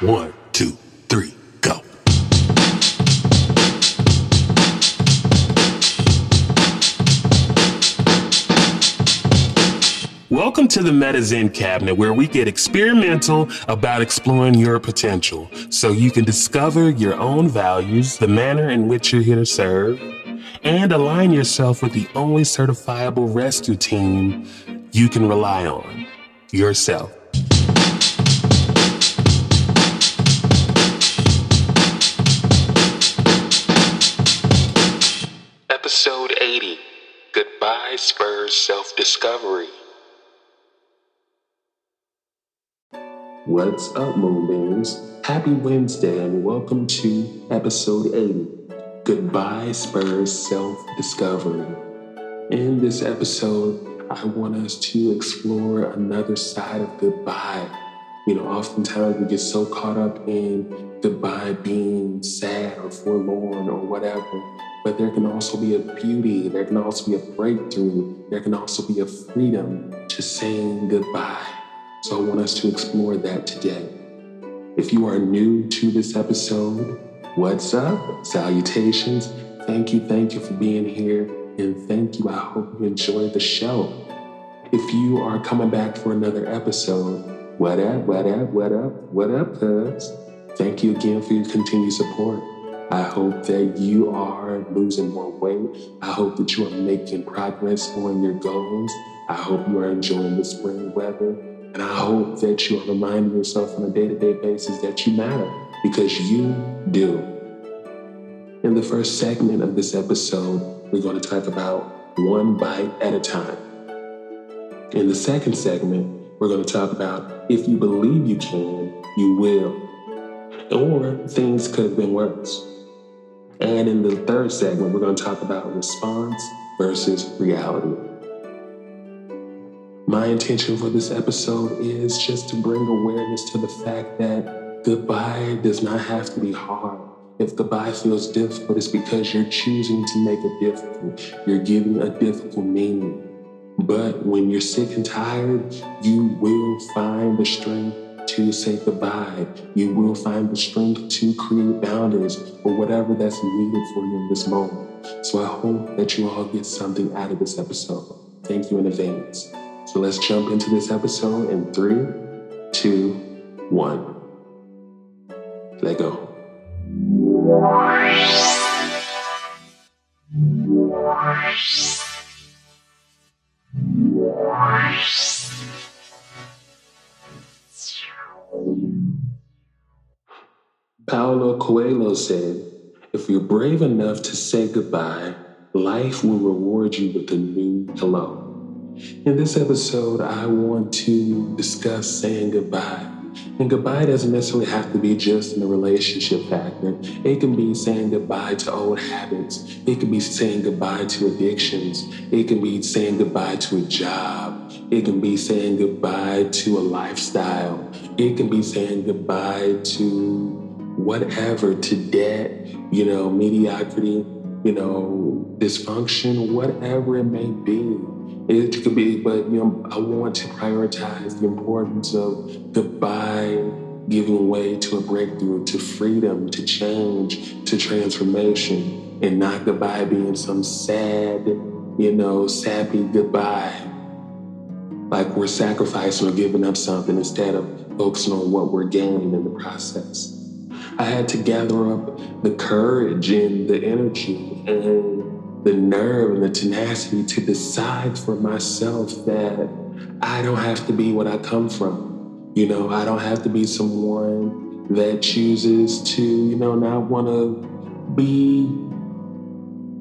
One, two, three, go. Welcome to the MediZen Cabinet, where we get experimental about exploring your potential so you can discover your own values, the manner in which you're here to serve, and align yourself with the only certifiable rescue team you can rely on yourself. What's up, Moonbeams? Happy Wednesday and welcome to episode 80 Goodbye Spurs Self Discovery. In this episode, I want us to explore another side of goodbye. You know, oftentimes we get so caught up in goodbye being sad or forlorn or whatever, but there can also be a beauty, there can also be a breakthrough, there can also be a freedom to saying goodbye. So I want us to explore that today. If you are new to this episode, what's up? Salutations. Thank you, thank you for being here, and thank you. I hope you enjoyed the show. If you are coming back for another episode, what up, what up, what up, what up, cuz? Thank you again for your continued support. I hope that you are losing more weight. I hope that you are making progress on your goals. I hope you are enjoying the spring weather. And I hope that you are reminding yourself on a day to day basis that you matter because you do. In the first segment of this episode, we're going to talk about one bite at a time. In the second segment, we're going to talk about if you believe you can, you will. Or things could have been worse. And in the third segment, we're going to talk about response versus reality. My intention for this episode is just to bring awareness to the fact that goodbye does not have to be hard. If goodbye feels difficult, it's because you're choosing to make it difficult. You're giving a difficult meaning. But when you're sick and tired, you will find the strength to say goodbye. You will find the strength to create boundaries or whatever that's needed for you in this moment. So I hope that you all get something out of this episode. Thank you in advance. So let's jump into this episode in three, two, one. Let go. Paulo Coelho said, if you're brave enough to say goodbye, life will reward you with a new hello. In this episode, I want to discuss saying goodbye. And goodbye doesn't necessarily have to be just in the relationship factor. It can be saying goodbye to old habits. It can be saying goodbye to addictions. It can be saying goodbye to a job. It can be saying goodbye to a lifestyle. It can be saying goodbye to whatever, to debt, you know, mediocrity, you know, dysfunction, whatever it may be. It could be, but you know, I want to prioritize the importance of goodbye giving way to a breakthrough, to freedom, to change, to transformation, and not goodbye being some sad, you know, sappy goodbye. Like we're sacrificing or giving up something instead of focusing on what we're gaining in the process. I had to gather up the courage and the energy and the nerve and the tenacity to decide for myself that I don't have to be what I come from. You know, I don't have to be someone that chooses to, you know, not want to be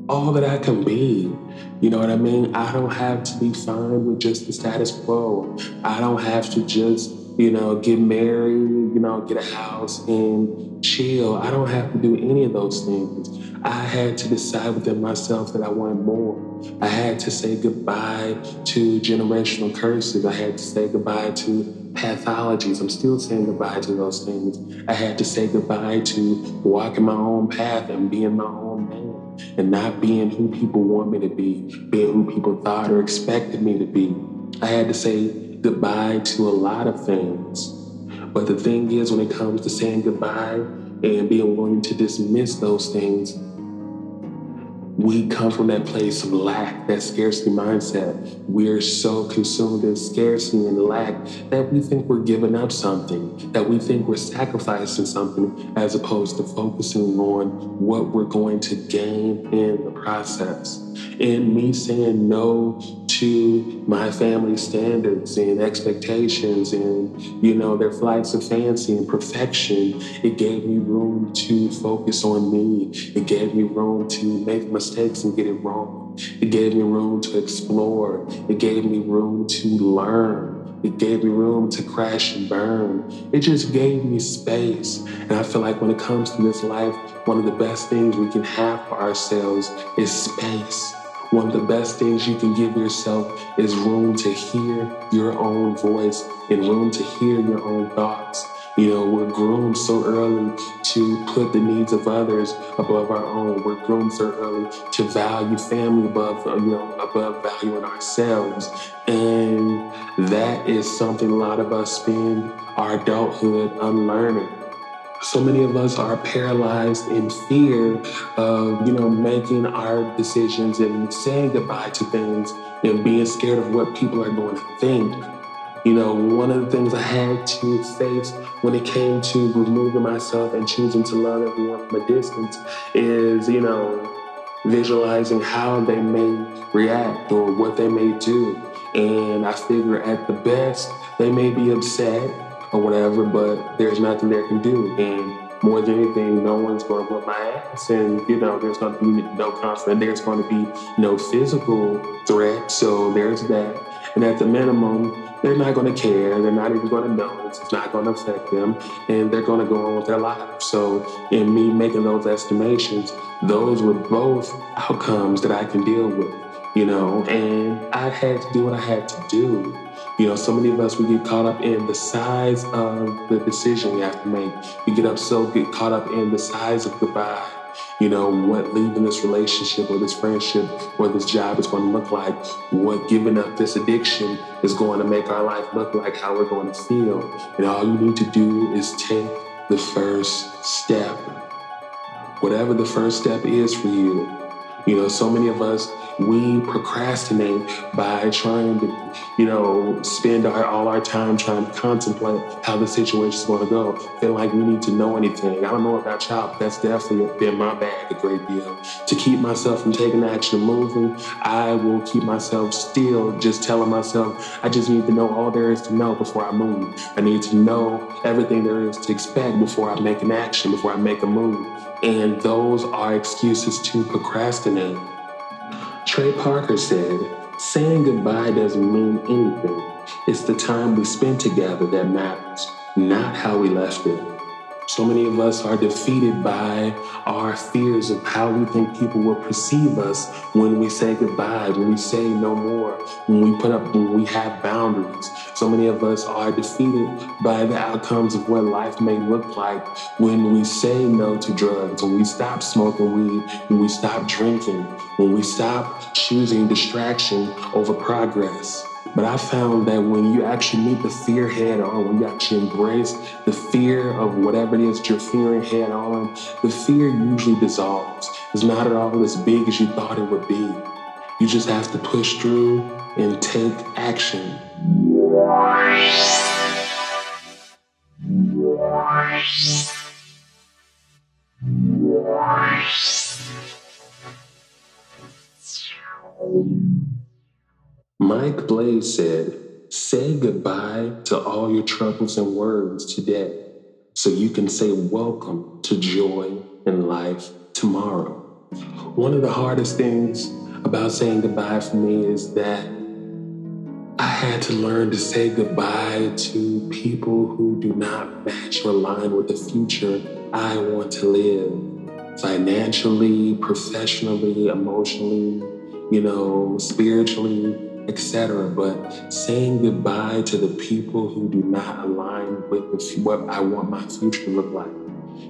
all that I can be. You know what I mean? I don't have to be fine with just the status quo. I don't have to just, you know, get married, you know, get a house and chill. I don't have to do any of those things. I had to decide within myself that I wanted more. I had to say goodbye to generational curses. I had to say goodbye to pathologies. I'm still saying goodbye to those things. I had to say goodbye to walking my own path and being my own man and not being who people want me to be, being who people thought or expected me to be. I had to say goodbye to a lot of things. But the thing is, when it comes to saying goodbye and being willing to dismiss those things, we come from that place of lack, that scarcity mindset. We're so consumed in scarcity and lack that we think we're giving up something, that we think we're sacrificing something, as opposed to focusing on what we're going to gain in the process. And me saying no to my family standards and expectations and, you know, their flights of fancy and perfection, it gave me room to focus on me. It gave me room to make mistakes and get it wrong. It gave me room to explore. It gave me room to learn. It gave me room to crash and burn. It just gave me space. And I feel like when it comes to this life, one of the best things we can have for ourselves is space. One of the best things you can give yourself is room to hear your own voice and room to hear your own thoughts. You know, we're groomed so early to put the needs of others above our own. We're groomed so early to value family above, uh, you know, above valuing ourselves. And that is something a lot of us spend our adulthood unlearning. So many of us are paralyzed in fear of, you know, making our decisions and saying goodbye to things and being scared of what people are going to think. You know, one of the things I had to face when it came to removing myself and choosing to love everyone from a distance is, you know, visualizing how they may react or what they may do. And I figure at the best, they may be upset or whatever, but there's nothing they can do. And more than anything, no one's going to whip my ass. And, you know, there's going to be no conflict. There's going to be no physical threat. So there's that. And at the minimum, they're not going to care. They're not even going to notice. It's not going to affect them. And they're going to go on with their lives. So, in me making those estimations, those were both outcomes that I can deal with, you know, and I had to do what I had to do. You know, so many of us, we get caught up in the size of the decision we have to make. We get up so get caught up in the size of goodbye. You know, what leaving this relationship or this friendship or this job is going to look like, what giving up this addiction is going to make our life look like, how we're going to feel. And all you need to do is take the first step. Whatever the first step is for you. You know, so many of us, we procrastinate by trying to, you know, spend our, all our time trying to contemplate how the situation is going to go. Feel like we need to know anything. I don't know about y'all, but that's definitely been my bag a great deal. To keep myself from taking action and moving, I will keep myself still, just telling myself, I just need to know all there is to know before I move. I need to know everything there is to expect before I make an action, before I make a move. And those are excuses to procrastinate. Trey Parker said, saying goodbye doesn't mean anything. It's the time we spend together that matters, not how we left it. So many of us are defeated by our fears of how we think people will perceive us when we say goodbye, when we say no more, when we put up, when we have boundaries. So many of us are defeated by the outcomes of what life may look like when we say no to drugs, when we stop smoking weed, when we stop drinking, when we stop choosing distraction over progress. But I found that when you actually meet the fear head on, when you actually embrace the fear of whatever it is that you're fearing head on, the fear usually dissolves. It's not at all as big as you thought it would be. You just have to push through and take action. Mike Blaze said, Say goodbye to all your troubles and worries today so you can say welcome to joy and life tomorrow. One of the hardest things about saying goodbye for me is that I had to learn to say goodbye to people who do not match or align with the future I want to live financially, professionally, emotionally, you know, spiritually etc. But saying goodbye to the people who do not align with what I want my future to look like.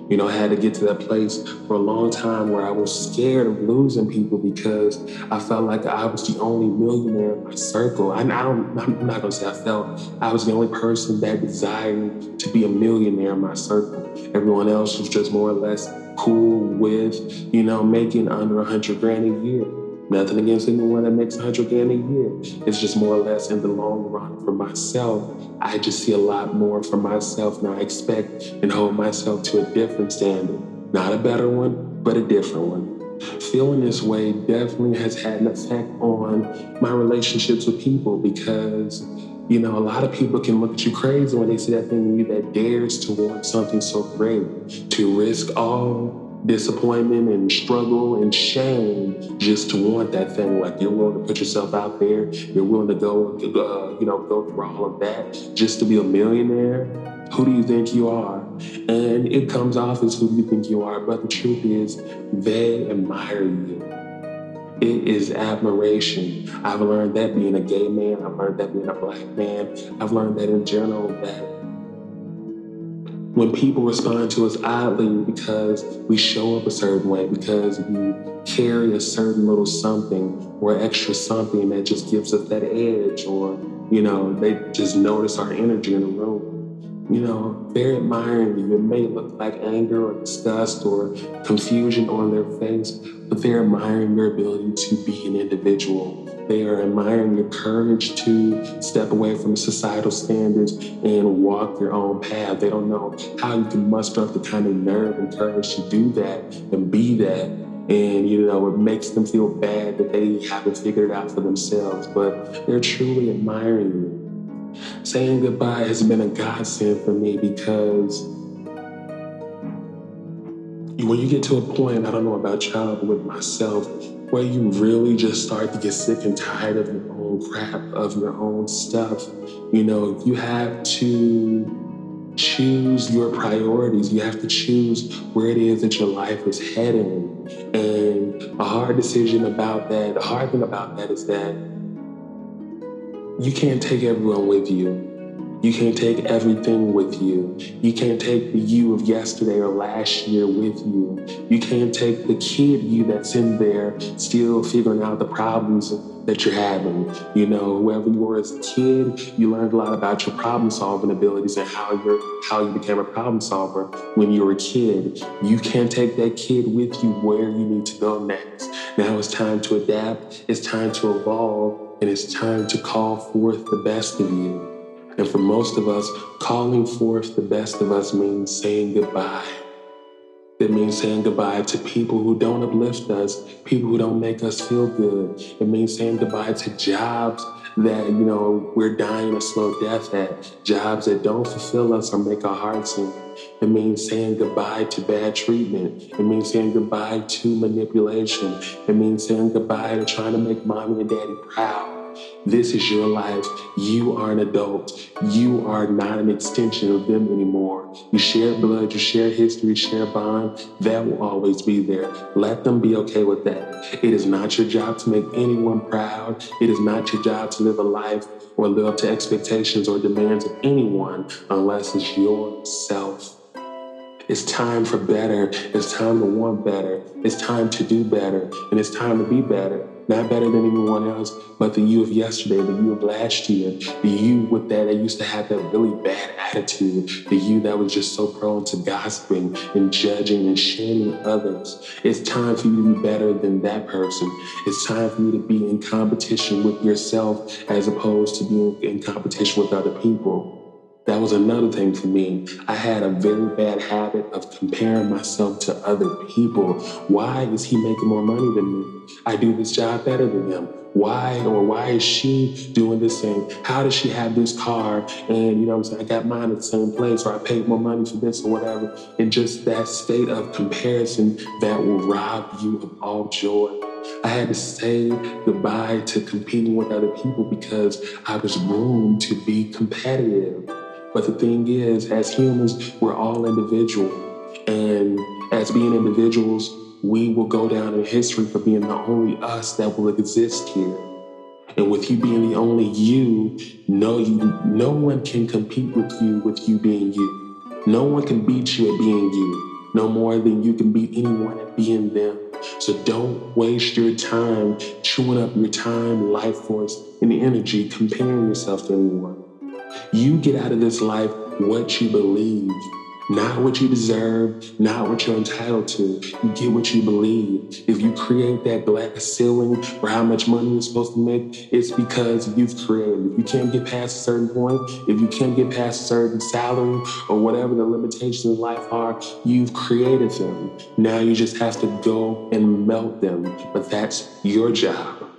You know, I had to get to that place for a long time where I was scared of losing people because I felt like I was the only millionaire in my circle. I, I don't, I'm not gonna say I felt I was the only person that desired to be a millionaire in my circle. Everyone else was just more or less cool with, you know, making under a hundred grand a year. Nothing against anyone that makes a hundred grand a year. It's just more or less in the long run for myself. I just see a lot more for myself now. I expect and hold myself to a different standard. Not a better one, but a different one. Feeling this way definitely has had an effect on my relationships with people because, you know, a lot of people can look at you crazy when they see that thing in you that dares to want something so great, to risk all disappointment and struggle and shame just to want that thing. Like you're willing to put yourself out there, you're willing to go, uh, you know, go through all of that just to be a millionaire. Who do you think you are? And it comes off as who do you think you are, but the truth is, they admire you. It is admiration. I've learned that being a gay man. I've learned that being a black man. I've learned that in general that when people respond to us oddly because we show up a certain way, because we carry a certain little something or extra something that just gives us that edge, or, you know, they just notice our energy in the room. You know, they're admiring you. It may look like anger or disgust or confusion on their face, but they're admiring your ability to be an individual they are admiring your courage to step away from societal standards and walk your own path. They don't know how you can muster up the kind of nerve and courage to do that and be that. And, you know, it makes them feel bad that they haven't figured it out for themselves, but they're truly admiring you. Saying goodbye has been a godsend for me because when you get to a point, I don't know about y'all, but with myself, where you really just start to get sick and tired of your own crap, of your own stuff. You know, you have to choose your priorities. You have to choose where it is that your life is heading. And a hard decision about that, the hard thing about that is that you can't take everyone with you. You can't take everything with you. You can't take the you of yesterday or last year with you. You can't take the kid you that's in there still figuring out the problems that you're having. You know, whoever you were as a kid, you learned a lot about your problem solving abilities and how you're how you became a problem solver when you were a kid. You can't take that kid with you where you need to go next. Now it's time to adapt, it's time to evolve, and it's time to call forth the best of you. And for most of us, calling forth the best of us means saying goodbye. It means saying goodbye to people who don't uplift us, people who don't make us feel good. It means saying goodbye to jobs that, you know, we're dying a slow death at, jobs that don't fulfill us or make our hearts sing. It means saying goodbye to bad treatment. It means saying goodbye to manipulation. It means saying goodbye to trying to make mommy and daddy proud. This is your life. You are an adult. You are not an extension of them anymore. You share blood, you share history, share bond. That will always be there. Let them be okay with that. It is not your job to make anyone proud. It is not your job to live a life or live up to expectations or demands of anyone unless it's yourself. It's time for better. It's time to want better. It's time to do better. And it's time to be better. Not better than anyone else, but the you of yesterday, the you of last year, the you with that that used to have that really bad attitude, the you that was just so prone to gossiping and judging and shaming others. It's time for you to be better than that person. It's time for you to be in competition with yourself as opposed to being in competition with other people. That was another thing for me. I had a very bad habit of comparing myself to other people. Why is he making more money than me? I do this job better than him. Why or why is she doing this thing? How does she have this car? And you know I'm saying? I got mine at the same place or I paid more money for this or whatever. And just that state of comparison that will rob you of all joy. I had to say goodbye to competing with other people because I was groomed to be competitive. But the thing is, as humans, we're all individual. And as being individuals, we will go down in history for being the only us that will exist here. And with you being the only you, no, you, no one can compete with you with you being you. No one can beat you at being you. no more than you can beat anyone at being them. So don't waste your time chewing up your time, life force, and energy comparing yourself to anyone. You get out of this life what you believe not what you deserve, not what you're entitled to. You get what you believe. If you create that glass ceiling for how much money you're supposed to make, it's because you've created. If you can't get past a certain point, if you can't get past a certain salary or whatever the limitations of life are, you've created them. Now you just have to go and melt them. But that's your job.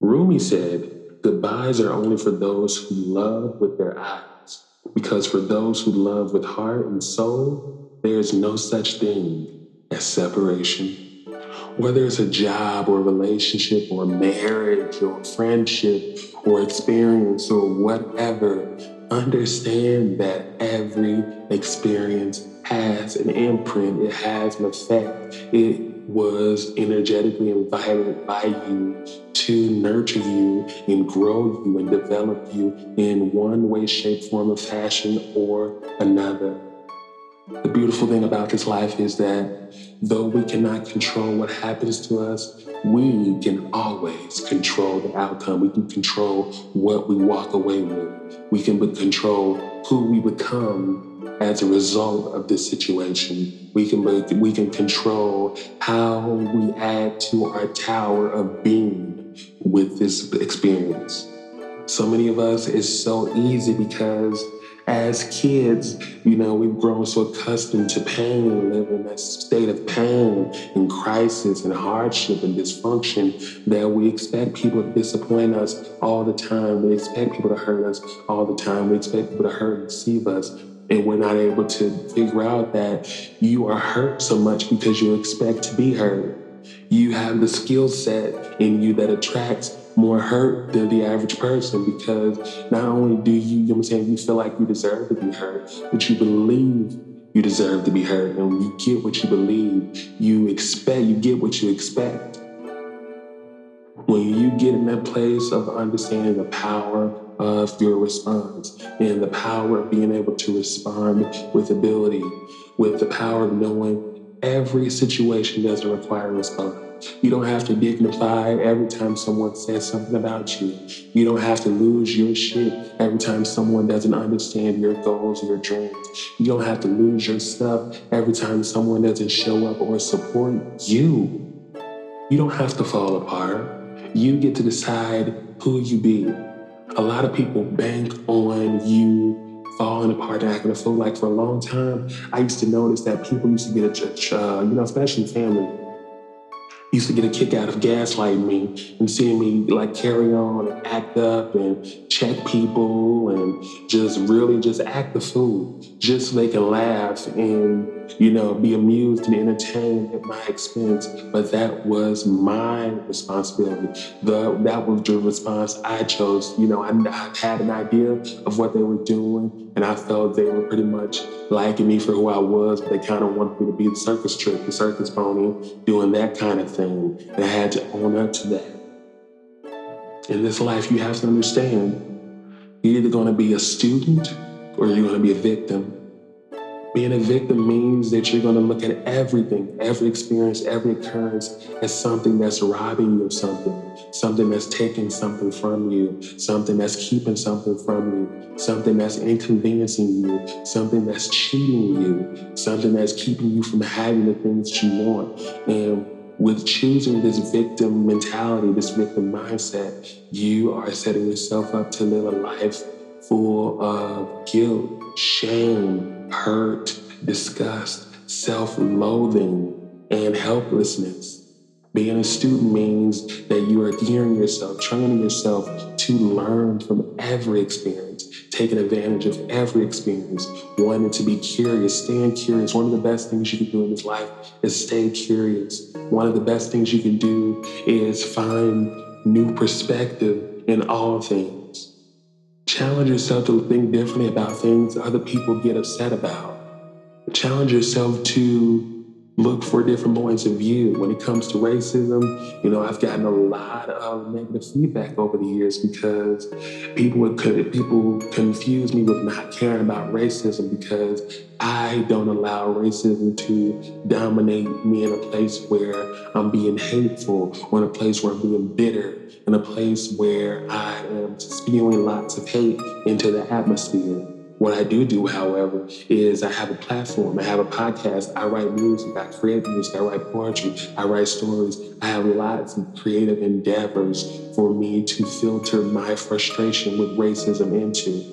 Rumi said, Goodbyes are only for those who love with their eyes, because for those who love with heart and soul, there is no such thing as separation. Whether it's a job or a relationship or marriage or friendship or experience or whatever, understand that every experience has an imprint, it has an effect. It was energetically invited by you to nurture you and grow you and develop you in one way, shape, form, or fashion or another. The beautiful thing about this life is that though we cannot control what happens to us, we can always control the outcome. We can control what we walk away with. We can control who we become as a result of this situation. We can we can control how we add to our tower of being with this experience. So many of us is so easy because as kids, you know, we've grown so accustomed to pain, living in that state of pain and crisis and hardship and dysfunction that we expect people to disappoint us all the time. We expect people to hurt us all the time. We expect people to hurt and deceive us and we're not able to figure out that you are hurt so much because you expect to be hurt. You have the skill set in you that attracts more hurt than the average person because not only do you, you know what I'm saying, you feel like you deserve to be hurt, but you believe you deserve to be hurt. And when you get what you believe, you expect, you get what you expect. When you get in that place of understanding the power of your response and the power of being able to respond with ability, with the power of knowing every situation doesn't require a response. You don't have to dignify every time someone says something about you. You don't have to lose your shit every time someone doesn't understand your goals your dreams. You don't have to lose your stuff every time someone doesn't show up or support you. You don't have to fall apart. You get to decide who you be a lot of people bank on you falling apart and acting a fool. Like for a long time, I used to notice that people used to get a, uh, you know, especially family, used to get a kick out of gaslighting me and seeing me like carry on and act up and check people and just really just act the fool just so they can laugh and you know be amused and entertained at my expense but that was my responsibility. The that was the response i chose. You know I, I had an idea of what they were doing and i felt they were pretty much liking me for who i was but they kind of wanted me to be the circus trick the circus pony doing that kind of thing and i had to own up to that. In this life, you have to understand you're either going to be a student or you're going to be a victim. Being a victim means that you're going to look at everything, every experience, every occurrence as something that's robbing you of something, something that's taking something from you, something that's keeping something from you, something that's inconveniencing you, something that's cheating you, something that's keeping you from having the things that you want. And with choosing this victim mentality, this victim mindset, you are setting yourself up to live a life full of guilt, shame, hurt, disgust, self loathing, and helplessness. Being a student means that you are gearing yourself, training yourself to learn from every experience, taking advantage of every experience, wanting to be curious, staying curious. One of the best things you can do in this life is stay curious. One of the best things you can do is find new perspective in all things. Challenge yourself to think differently about things other people get upset about. Challenge yourself to look for different points of view. When it comes to racism, you know, I've gotten a lot of negative feedback over the years because people would people confuse me with not caring about racism because I don't allow racism to dominate me in a place where I'm being hateful or in a place where I'm being bitter, in a place where I am spewing lots of hate into the atmosphere. What I do do, however, is I have a platform, I have a podcast, I write music, I create music, I write poetry, I write stories. I have lots of creative endeavors for me to filter my frustration with racism into.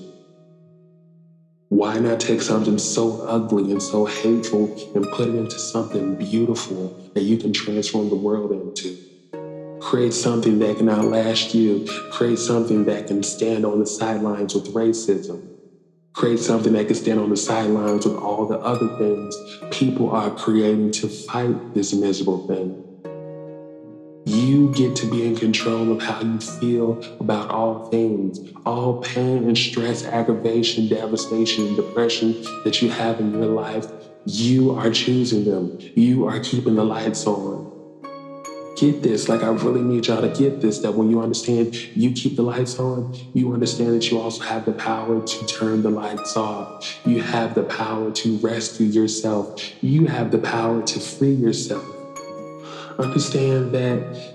Why not take something so ugly and so hateful and put it into something beautiful that you can transform the world into? Create something that can outlast you. Create something that can stand on the sidelines with racism create something that can stand on the sidelines with all the other things people are creating to fight this miserable thing. You get to be in control of how you feel about all things, all pain and stress, aggravation, devastation, and depression that you have in your life. You are choosing them. You are keeping the lights on get this. Like, I really need y'all to get this that when you understand you keep the lights on, you understand that you also have the power to turn the lights off. You have the power to rescue yourself. You have the power to free yourself. Understand that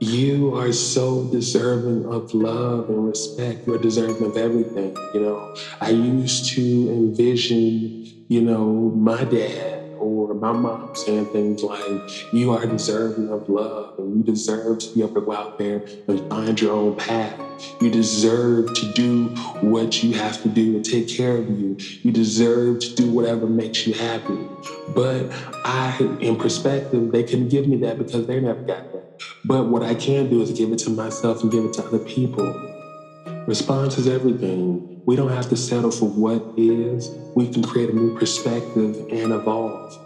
you are so deserving of love and respect. You're deserving of everything. You know, I used to envision, you know, my dad or my mom saying things like, you are deserving of love and you deserve to be able to go out there and find your own path. You deserve to do what you have to do to take care of you. You deserve to do whatever makes you happy. But I, in perspective, they couldn't give me that because they never got that. But what I can do is give it to myself and give it to other people. Response is everything. We don't have to settle for what is. We can create a new perspective and evolve.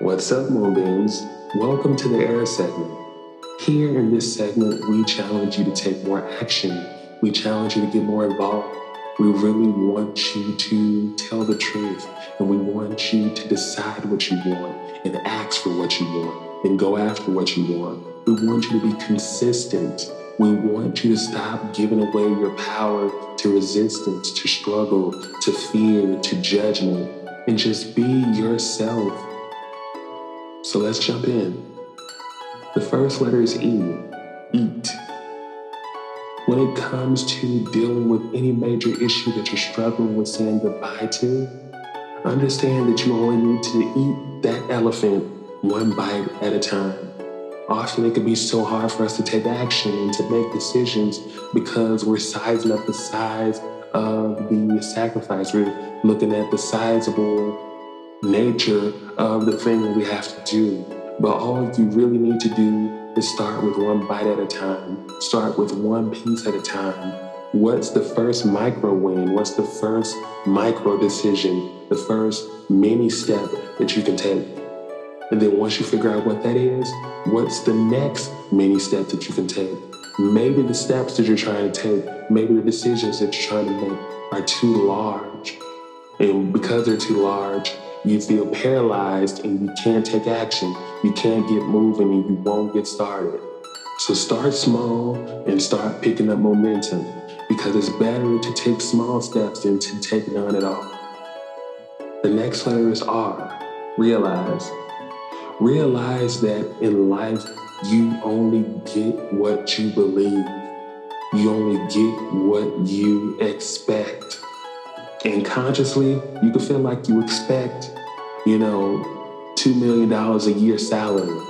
What's up, Moonbeams? Welcome to the Air segment. Here in this segment, we challenge you to take more action. We challenge you to get more involved. We really want you to tell the truth and we want you to decide what you want and ask for what you want and go after what you want. We want you to be consistent. We want you to stop giving away your power to resistance, to struggle, to fear, to judgment, and just be yourself. So let's jump in. The first letter is E, eat when it comes to dealing with any major issue that you're struggling with saying goodbye to, understand that you only need to eat that elephant one bite at a time. Often it can be so hard for us to take action and to make decisions because we're sizing up the size of the sacrifice. We're looking at the sizable nature of the thing that we have to do. But all you really need to do is start with one bite at a time. Start with one piece at a time. What's the first micro win? What's the first micro decision? The first mini step that you can take? And then once you figure out what that is, what's the next mini step that you can take? Maybe the steps that you're trying to take, maybe the decisions that you're trying to make are too large. And because they're too large, you feel paralyzed and you can't take action. You can't get moving and you won't get started. So start small and start picking up momentum because it's better to take small steps than to take none at all. The next letter is R. Realize. Realize that in life, you only get what you believe. You only get what you expect. And consciously, you can feel like you expect you know, $2 million a year salary.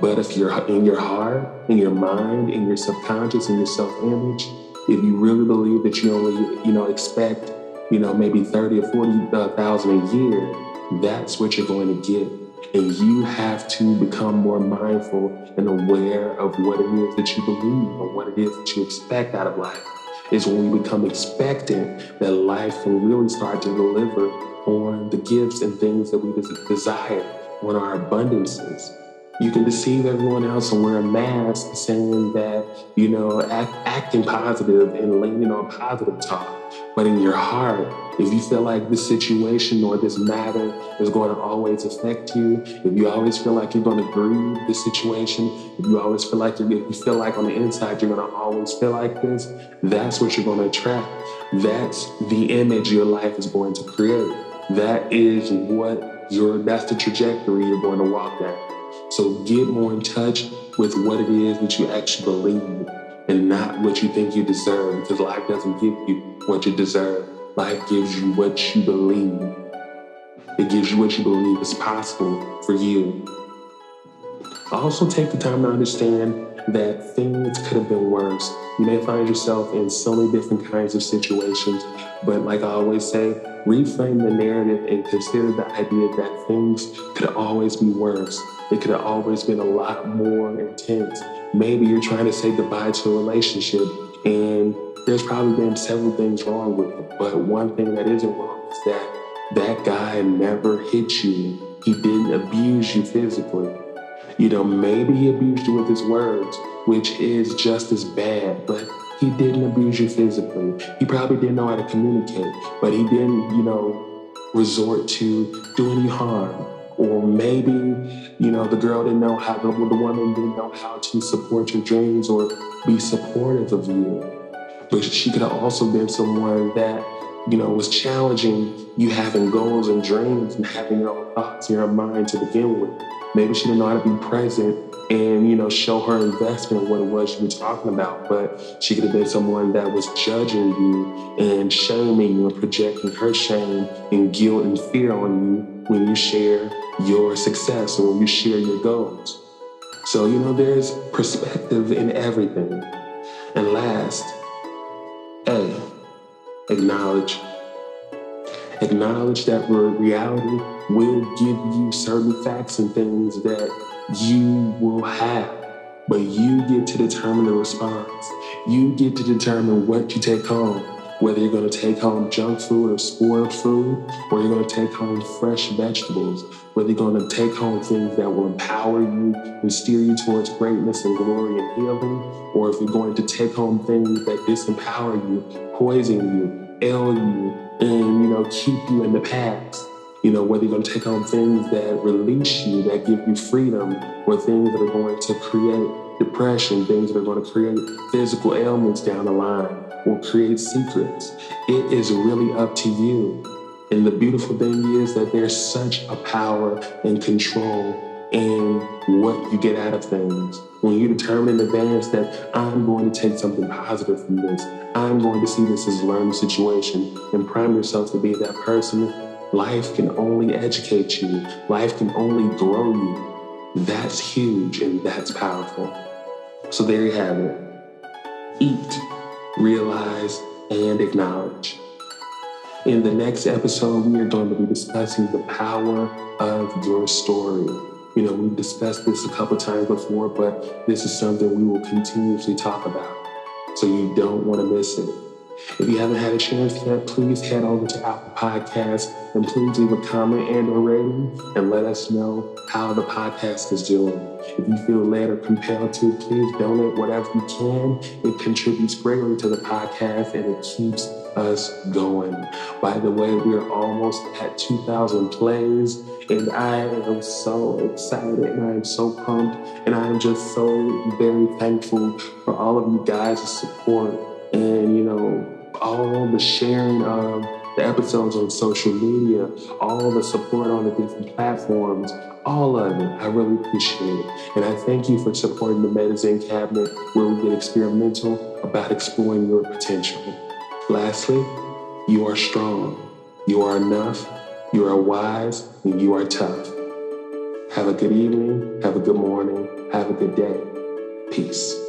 But if you're in your heart, in your mind, in your subconscious, in your self-image, if you really believe that you only, you know, expect, you know, maybe 30 or 40,000 uh, a year, that's what you're going to get. And you have to become more mindful and aware of what it is that you believe or what it is that you expect out of life. It's when we become expectant that life will really start to deliver on the gifts and things that we desire, on our abundances. You can deceive everyone else and wear a mask saying that, you know, act, acting positive and leaning on positive talk. But in your heart, if you feel like this situation or this matter is going to always affect you, if you always feel like you're going to grieve this situation, if you always feel like if you feel like on the inside you're going to always feel like this, that's what you're going to attract. That's the image your life is going to create. That is what your, that's the trajectory you're going to walk down. So get more in touch with what it is that you actually believe and not what you think you deserve because life doesn't give you what you deserve. Life gives you what you believe. It gives you what you believe is possible for you. Also, take the time to understand that things could have been worse. You may find yourself in so many different kinds of situations, but like I always say, reframe the narrative and consider the idea that things could always be worse. It could have always been a lot more intense. Maybe you're trying to say goodbye to a relationship and there's probably been several things wrong with it. But one thing that isn't wrong is that that guy never hit you. He didn't abuse you physically. You know, maybe he abused you with his words, which is just as bad, but he didn't abuse you physically. He probably didn't know how to communicate, but he didn't, you know, resort to do any harm. Or maybe, you know, the girl didn't know how, the, the woman didn't know how to support your dreams or be supportive of you. But she could have also been someone that, you know, was challenging you having goals and dreams and having your own thoughts in your mind to begin with. Maybe she didn't know how to be present and, you know, show her investment in what it was you were talking about. But she could have been someone that was judging you and shaming you and projecting her shame and guilt and fear on you when you share your success or when you share your goals. So, you know, there's perspective in everything. And last, A, acknowledge. Acknowledge that reality will give you certain facts and things that you will have, but you get to determine the response. You get to determine what you take home whether you're going to take home junk food or spoiled food, or you're going to take home fresh vegetables, whether you're going to take home things that will empower you and steer you towards greatness and glory and healing, or if you're going to take home things that disempower you, poison you, ail you, and you know keep you in the past. You know, whether you're going to take on things that release you, that give you freedom, or things that are going to create depression, things that are going to create physical ailments down the line or create secrets. It is really up to you. And the beautiful thing is that there's such a power and control in what you get out of things. When you determine in advance that I'm going to take something positive from this, I'm going to see this as a learning situation and prime yourself to be that person, life can only educate you, life can only grow you. That's huge and that's powerful. So there you have it. Eat realize, and acknowledge. In the next episode, we are going to be discussing the power of your story. You know, we've discussed this a couple times before, but this is something we will continuously talk about. So you don't want to miss it. If you haven't had a chance yet, please head over to Apple Podcasts and please leave a comment and a rating and let us know how the podcast is doing. If you feel led or compelled to, please donate whatever you can. It contributes greatly to the podcast and it keeps us going. By the way, we're almost at 2,000 plays, and I am so excited and I am so pumped, and I am just so very thankful for all of you guys' support and, you know, all the sharing of the episodes on social media, all the support on the different platforms, all of it. I really appreciate it. And I thank you for supporting the MediZen Cabinet, where we get experimental about exploring your potential. Lastly, you are strong. You are enough. You are wise. And you are tough. Have a good evening. Have a good morning. Have a good day. Peace.